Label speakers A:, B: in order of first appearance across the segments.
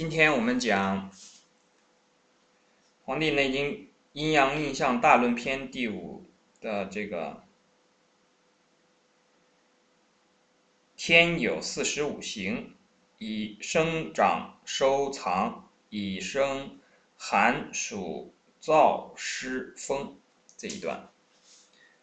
A: 今天我们讲《黄帝内经阴阳应象大论篇》第五的这个“天有四时五行，以生长收藏，以生寒暑燥湿风”这一段。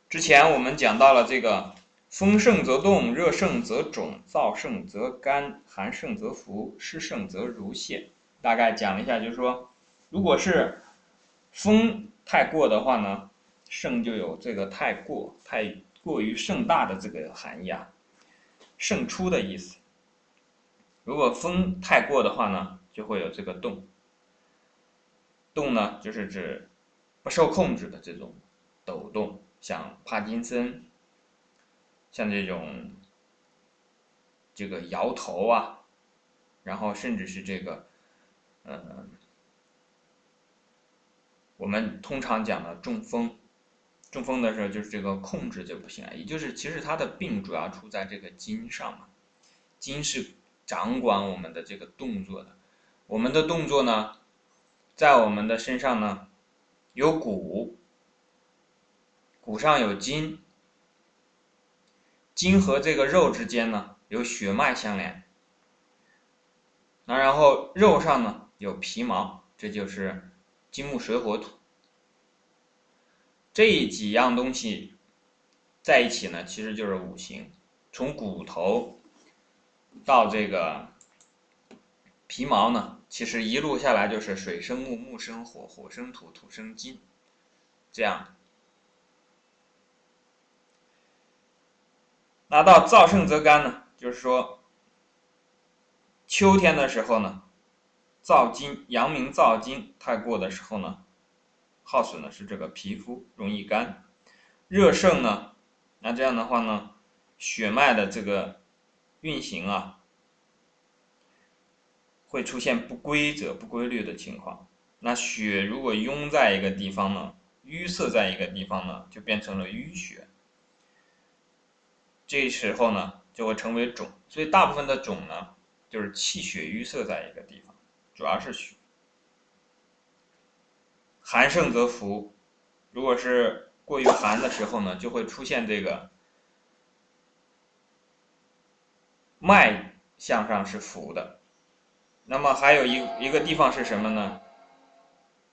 A: 之前我们讲到了这个。风盛则动，热盛则肿，燥盛则干，寒盛则浮，湿盛则濡泄。大概讲了一下，就是说，如果是风太过的话呢，盛就有这个太过、太过于盛大的这个含义啊，盛出的意思。如果风太过的话呢，就会有这个动。动呢，就是指不受控制的这种抖动，像帕金森。像这种，这个摇头啊，然后甚至是这个，嗯，我们通常讲的中风，中风的时候就是这个控制就不行了，也就是其实它的病主要出在这个筋上嘛，筋是掌管我们的这个动作的，我们的动作呢，在我们的身上呢，有骨，骨上有筋。筋和这个肉之间呢有血脉相连，那然后肉上呢有皮毛，这就是金木水火土。这几样东西在一起呢，其实就是五行。从骨头到这个皮毛呢，其实一路下来就是水生木，木生火，火生土，土生金，这样。那到燥盛则干呢，就是说，秋天的时候呢，燥金，阳明燥金太过的时候呢，耗损的是这个皮肤，容易干。热盛呢，那这样的话呢，血脉的这个运行啊，会出现不规则、不规律的情况。那血如果壅在一个地方呢，淤塞在一个地方呢，就变成了淤血。这时候呢，就会成为肿，所以大部分的肿呢，就是气血淤塞在一个地方，主要是血。寒盛则浮，如果是过于寒的时候呢，就会出现这个脉向上是浮的。那么还有一一个地方是什么呢？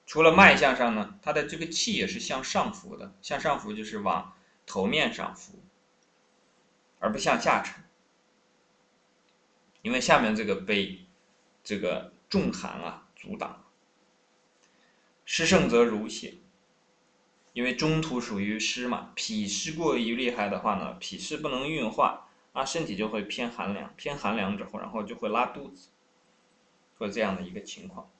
A: 除了脉向上呢，它的这个气也是向上浮的，向上浮就是往头面上浮。而不向下沉，因为下面这个被这个重寒啊阻挡。湿盛则濡血，因为中土属于湿嘛，脾湿过于厉害的话呢，脾湿不能运化，啊，身体就会偏寒凉，偏寒凉之后，然后就会拉肚子，会这样的一个情况。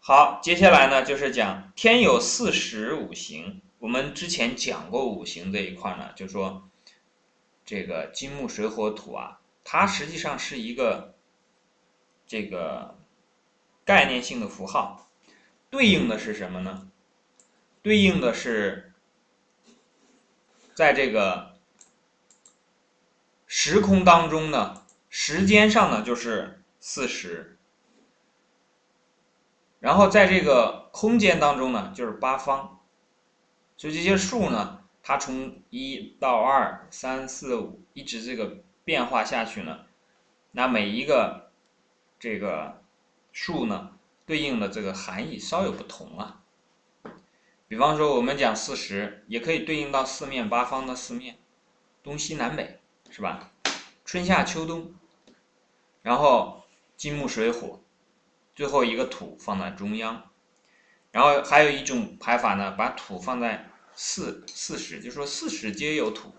A: 好，接下来呢就是讲天有四时五行。我们之前讲过五行这一块呢，就说这个金木水火土啊，它实际上是一个这个概念性的符号，对应的是什么呢？对应的是在这个时空当中呢，时间上呢就是四时，然后在这个空间当中呢就是八方。所以这些数呢，它从一到二、三、四、五一直这个变化下去呢，那每一个这个数呢，对应的这个含义稍有不同啊。比方说，我们讲四十，也可以对应到四面八方的四面，东西南北，是吧？春夏秋冬，然后金木水火，最后一个土放在中央，然后还有一种排法呢，把土放在。四四时，就说四时皆有土，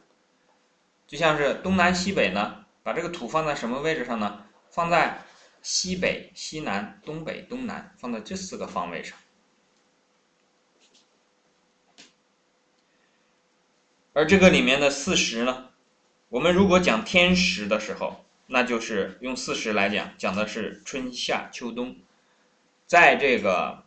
A: 就像是东南西北呢，把这个土放在什么位置上呢？放在西北、西南、东北、东南，放在这四个方位上。而这个里面的四时呢，我们如果讲天时的时候，那就是用四时来讲，讲的是春夏秋冬，在这个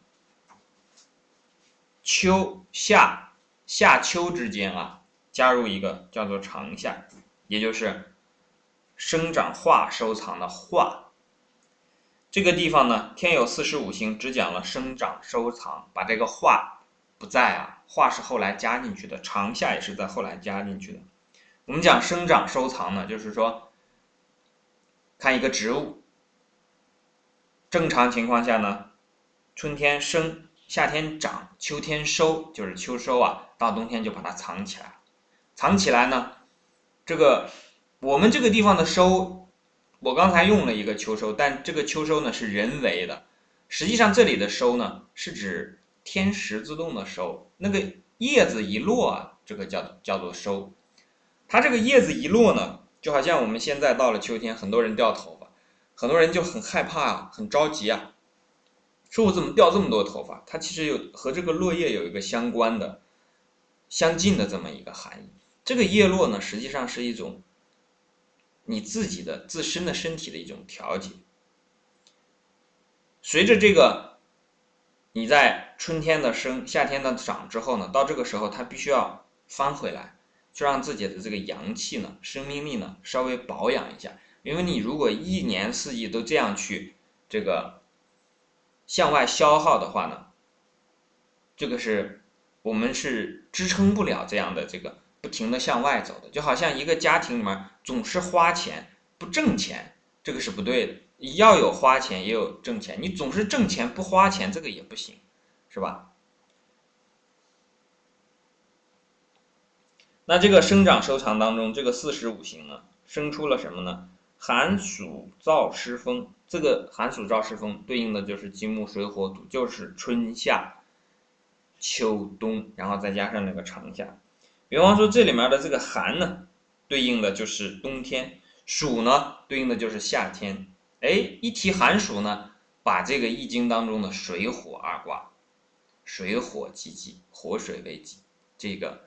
A: 秋夏。夏秋之间啊，加入一个叫做长夏，也就是生长化收藏的化，这个地方呢，天有四时五行，只讲了生长收藏，把这个化不在啊，化是后来加进去的，长夏也是在后来加进去的。我们讲生长收藏呢，就是说，看一个植物，正常情况下呢，春天生，夏天长，秋天收，就是秋收啊，到冬天就把它藏起来，藏起来呢，这个我们这个地方的收。我刚才用了一个秋收，但这个秋收呢是人为的，实际上这里的收呢是指天时自动的收，那个叶子一落啊，这个叫叫做收。它这个叶子一落呢，就好像我们现在到了秋天，很多人掉头发，很多人就很害怕啊，很着急啊，说我怎么掉这么多头发？它其实有和这个落叶有一个相关的、相近的这么一个含义。这个叶落呢，实际上是一种。你自己的自身的身体的一种调节，随着这个你在春天的生、夏天的长之后呢，到这个时候它必须要翻回来，就让自己的这个阳气呢、生命力呢稍微保养一下。因为你如果一年四季都这样去这个向外消耗的话呢，这个是我们是支撑不了这样的这个。不停的向外走的，就好像一个家庭里面总是花钱不挣钱，这个是不对的。要有花钱也有挣钱，你总是挣钱不花钱，这个也不行，是吧？那这个生长收藏当中，这个四时五行呢，生出了什么呢？寒暑燥湿风。这个寒暑燥湿风对应的就是金木水火土，就是春夏秋冬，然后再加上那个长夏。比方说，这里面的这个寒呢，对应的就是冬天；暑呢，对应的就是夏天。哎，一提寒暑呢，把这个易经当中的水火二卦，水火既济，火水为济，这个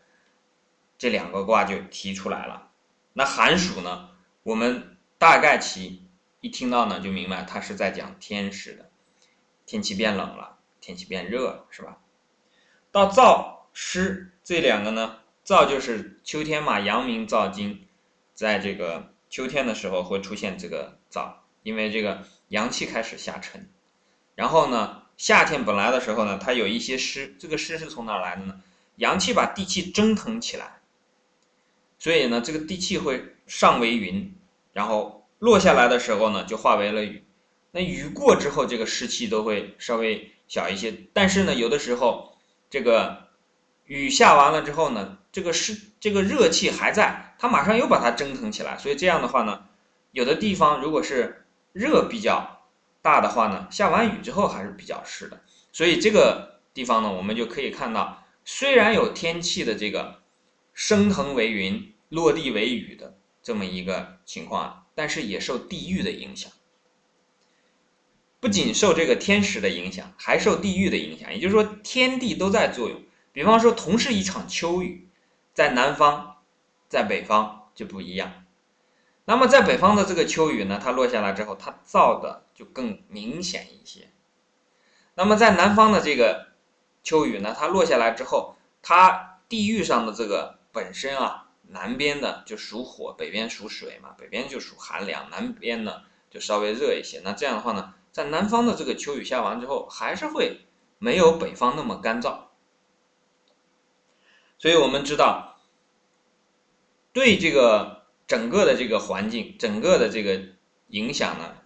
A: 这两个卦就提出来了。那寒暑呢，我们大概其一听到呢，就明白它是在讲天时的，天气变冷了，天气变热了，是吧？到燥湿这两个呢？燥就是秋天嘛，阳明燥金，在这个秋天的时候会出现这个燥，因为这个阳气开始下沉。然后呢，夏天本来的时候呢，它有一些湿，这个湿是从哪来的呢？阳气把地气蒸腾起来，所以呢，这个地气会上为云，然后落下来的时候呢，就化为了雨。那雨过之后，这个湿气都会稍微小一些，但是呢，有的时候这个雨下完了之后呢。这个湿，这个热气还在，它马上又把它蒸腾起来，所以这样的话呢，有的地方如果是热比较大的话呢，下完雨之后还是比较湿的，所以这个地方呢，我们就可以看到，虽然有天气的这个升腾为云，落地为雨的这么一个情况，但是也受地域的影响，不仅受这个天时的影响，还受地域的影响，也就是说天地都在作用。比方说，同是一场秋雨。在南方，在北方就不一样。那么在北方的这个秋雨呢，它落下来之后，它燥的就更明显一些。那么在南方的这个秋雨呢，它落下来之后，它地域上的这个本身啊，南边的就属火，北边属水嘛，北边就属寒凉，南边呢就稍微热一些。那这样的话呢，在南方的这个秋雨下完之后，还是会没有北方那么干燥。所以我们知道，对这个整个的这个环境、整个的这个影响呢，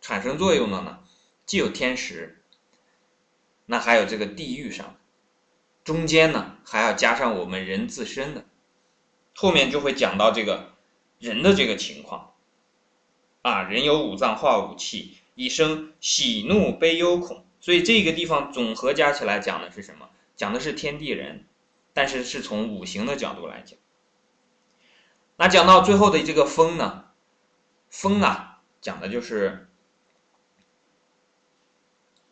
A: 产生作用的呢，既有天时，那还有这个地域上，中间呢还要加上我们人自身的，后面就会讲到这个人的这个情况，啊，人有五脏化五气，以生喜怒悲忧恐，所以这个地方总和加起来讲的是什么？讲的是天地人。但是是从五行的角度来讲，那讲到最后的这个风呢，风啊，讲的就是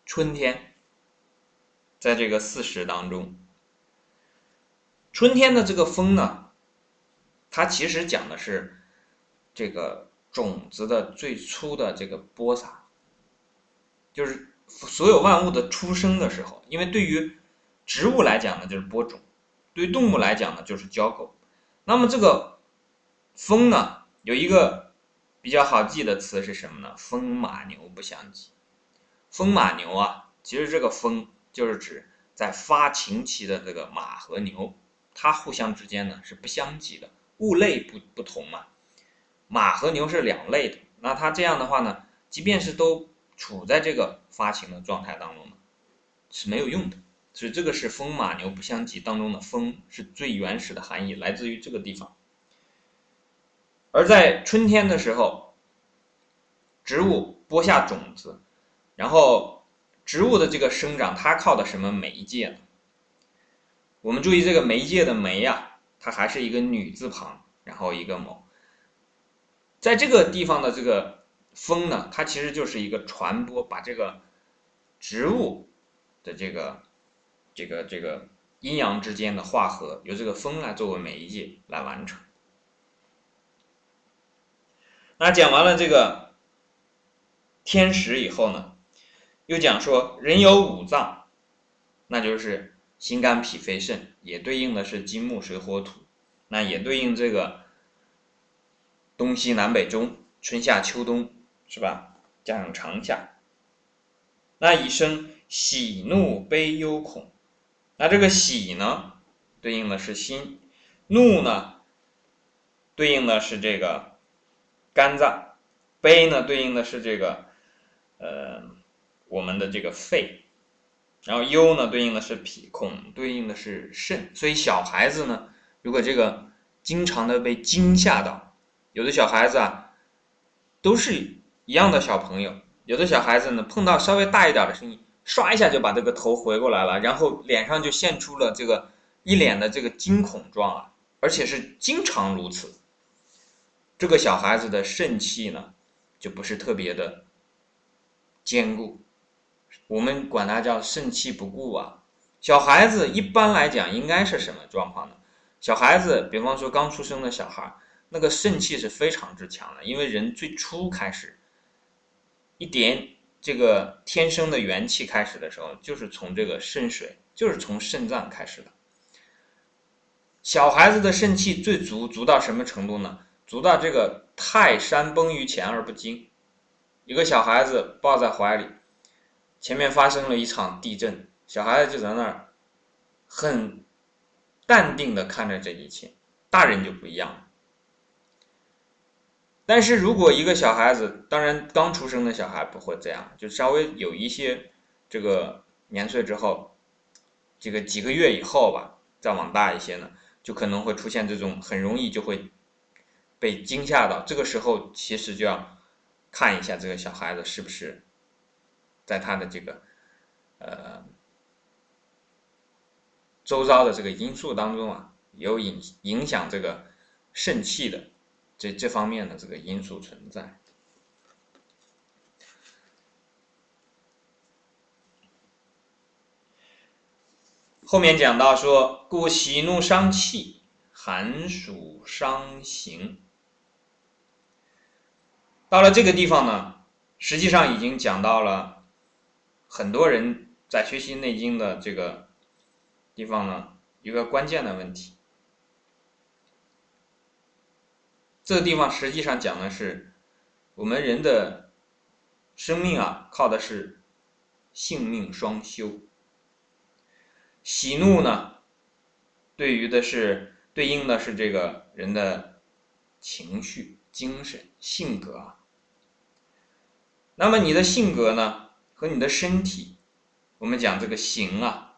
A: 春天，在这个四时当中，春天的这个风呢，它其实讲的是这个种子的最初的这个播撒，就是所有万物的出生的时候，因为对于植物来讲呢，就是播种。对动物来讲呢，就是交狗。那么这个风呢，有一个比较好记的词是什么呢？风马牛不相及。风马牛啊，其实这个风就是指在发情期的这个马和牛，它互相之间呢是不相及的，物类不不同嘛。马和牛是两类的，那它这样的话呢，即便是都处在这个发情的状态当中呢，是没有用的。所以这个是风马牛不相及当中的“风”是最原始的含义，来自于这个地方。而在春天的时候，植物播下种子，然后植物的这个生长，它靠的什么媒介呢？我们注意这个媒介的“媒”啊，它还是一个女字旁，然后一个“某”。在这个地方的这个“风”呢，它其实就是一个传播，把这个植物的这个。这个这个阴阳之间的化合，由这个风来作为媒介来完成。那讲完了这个天时以后呢，又讲说人有五脏，那就是心肝脾肺肾，也对应的是金木水火土，那也对应这个东西南北中春夏秋冬，是吧？加上长夏，那一生喜怒悲忧恐。那这个喜呢，对应的是心；怒呢，对应的是这个肝脏；悲呢，对应的是这个呃我们的这个肺；然后忧呢，对应的是脾；恐对应的是肾。所以小孩子呢，如果这个经常的被惊吓到，有的小孩子啊，都是一样的小朋友，有的小孩子呢，碰到稍微大一点的声音。唰一下就把这个头回过来了，然后脸上就现出了这个一脸的这个惊恐状啊，而且是经常如此。这个小孩子的肾气呢，就不是特别的坚固，我们管他叫肾气不固啊。小孩子一般来讲应该是什么状况呢？小孩子，比方说刚出生的小孩，那个肾气是非常之强的，因为人最初开始一点。这个天生的元气开始的时候，就是从这个肾水，就是从肾脏开始的。小孩子的肾气最足，足到什么程度呢？足到这个泰山崩于前而不惊。一个小孩子抱在怀里，前面发生了一场地震，小孩子就在那儿很淡定的看着这一切。大人就不一样。但是如果一个小孩子，当然刚出生的小孩不会这样，就稍微有一些这个年岁之后，这个几个月以后吧，再往大一些呢，就可能会出现这种很容易就会被惊吓到。这个时候其实就要看一下这个小孩子是不是在他的这个呃周遭的这个因素当中啊，有影影响这个肾气的。这这方面的这个因素存在。后面讲到说，故喜怒伤气，寒暑伤形。到了这个地方呢，实际上已经讲到了很多人在学习《内经》的这个地方呢，一个关键的问题。这个地方实际上讲的是，我们人的生命啊，靠的是性命双修。喜怒呢，对于的是对应的是这个人的情绪、精神、性格啊。那么你的性格呢，和你的身体，我们讲这个形啊，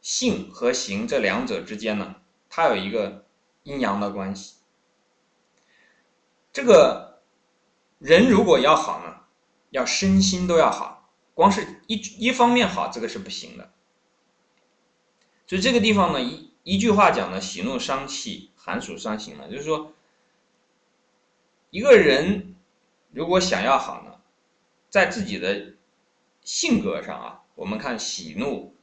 A: 性和形这两者之间呢，它有一个阴阳的关系。这个人如果要好呢，要身心都要好，光是一一方面好，这个是不行的。所以这个地方呢，一一句话讲呢，喜怒伤气，寒暑伤形呢，就是说，一个人如果想要好呢，在自己的性格上啊，我们看喜怒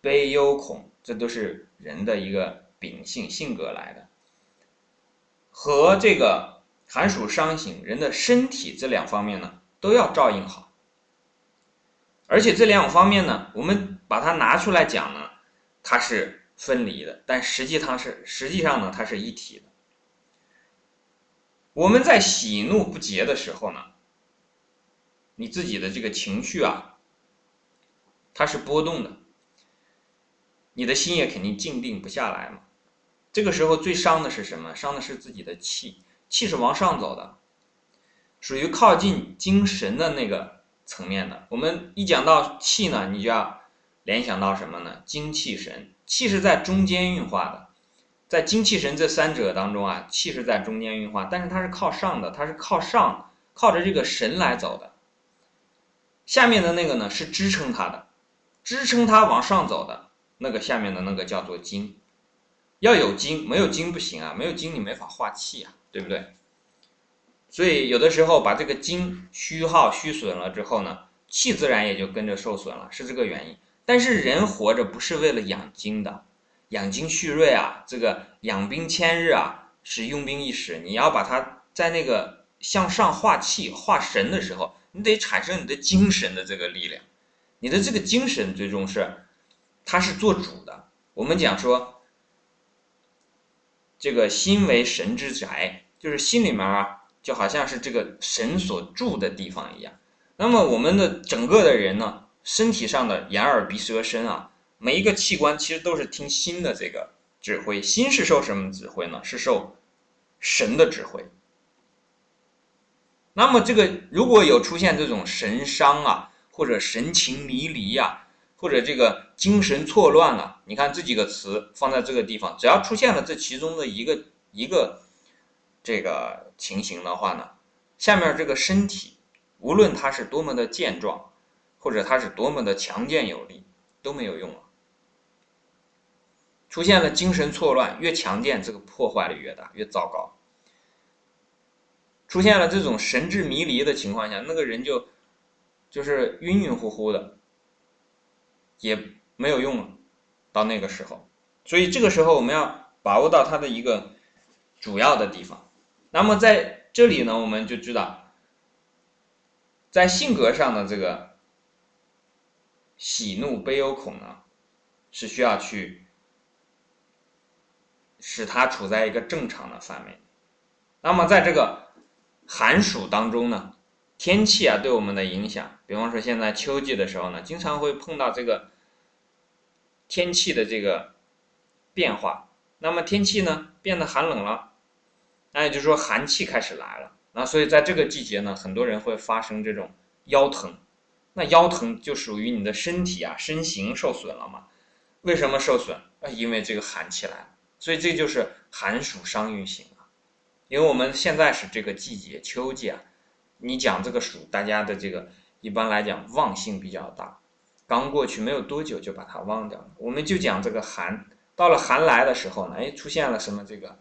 A: 悲忧恐，这都是人的一个秉性性格来的，和这个。寒暑伤形，人的身体这两方面呢，都要照应好。而且这两方面呢，我们把它拿出来讲呢，它是分离的，但实际它是实际上呢，它是一体的。我们在喜怒不节的时候呢，你自己的这个情绪啊，它是波动的，你的心也肯定静定不下来嘛。这个时候最伤的是什么？伤的是自己的气，气是往上走的，属于靠近精神的那个层面的。我们一讲到气呢，你就要联想到什么呢？精气神，气是在中间运化的。在精气神这三者当中啊，气是在中间运化，但是它是靠上的，它是靠上，靠着这个神来走的。下面的那个呢是支撑它的，支撑它往上走的那个下面的那个叫做精，要有精，没有精不行啊，没有精你没法化气啊，对不对？所以有的时候把这个精虚耗虚损了之后呢，气自然也就跟着受损了，是这个原因。但是人活着不是为了养精的。养精蓄锐啊，这个养兵千日啊，是用兵一时。你要把它在那个向上化气、化神的时候，你得产生你的精神的这个力量。你的这个精神最终是，它是做主的。我们讲说，这个心为神之宅，就是心里面啊，就好像是这个神所住的地方一样。那么我们的整个的人呢，身体上的眼耳鼻舌身啊。每一个器官其实都是听心的这个指挥，心是受什么指挥呢？是受神的指挥。那么这个如果有出现这种神伤啊，或者神情迷离呀，或者这个精神错乱了，你看这几个词放在这个地方，只要出现了这其中的一个一个这个情形的话呢，下面这个身体无论它是多么的健壮，或者它是多么的强健有力，都没有用了。出现了精神错乱，越强健，这个破坏力越大，越糟糕。出现了这种神志迷离的情况下，那个人就就是晕晕乎乎的，也没有用了。到那个时候，所以这个时候我们要把握到它的一个主要的地方。那么在这里呢，我们就知道，在性格上的这个喜怒悲忧恐呢，是需要去。使它处在一个正常的范围。那么，在这个寒暑当中呢，天气啊对我们的影响，比方说现在秋季的时候呢，经常会碰到这个天气的这个变化。那么天气呢变得寒冷了，那也就是说寒气开始来了。那所以在这个季节呢，很多人会发生这种腰疼。那腰疼就属于你的身体啊身形受损了嘛？为什么受损？啊，因为这个寒气来了。所以这就是寒暑伤运行，因为我们现在是这个季节秋季啊，你讲这个暑，大家的这个一般来讲忘性比较大，刚过去没有多久就把它忘掉了。我们就讲这个寒，到了寒来的时候呢，哎，出现了什么这个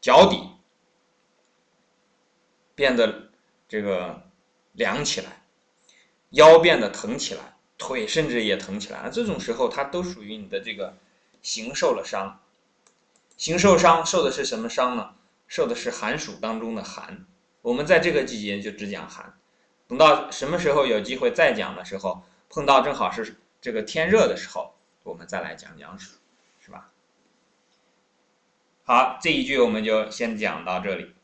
A: 脚底变得这个凉起来，腰变得疼起来，腿甚至也疼起来。这种时候它都属于你的这个。形受了伤，行受伤受的是什么伤呢？受的是寒暑当中的寒。我们在这个季节就只讲寒，等到什么时候有机会再讲的时候，碰到正好是这个天热的时候，我们再来讲讲暑，是吧？好，这一句我们就先讲到这里。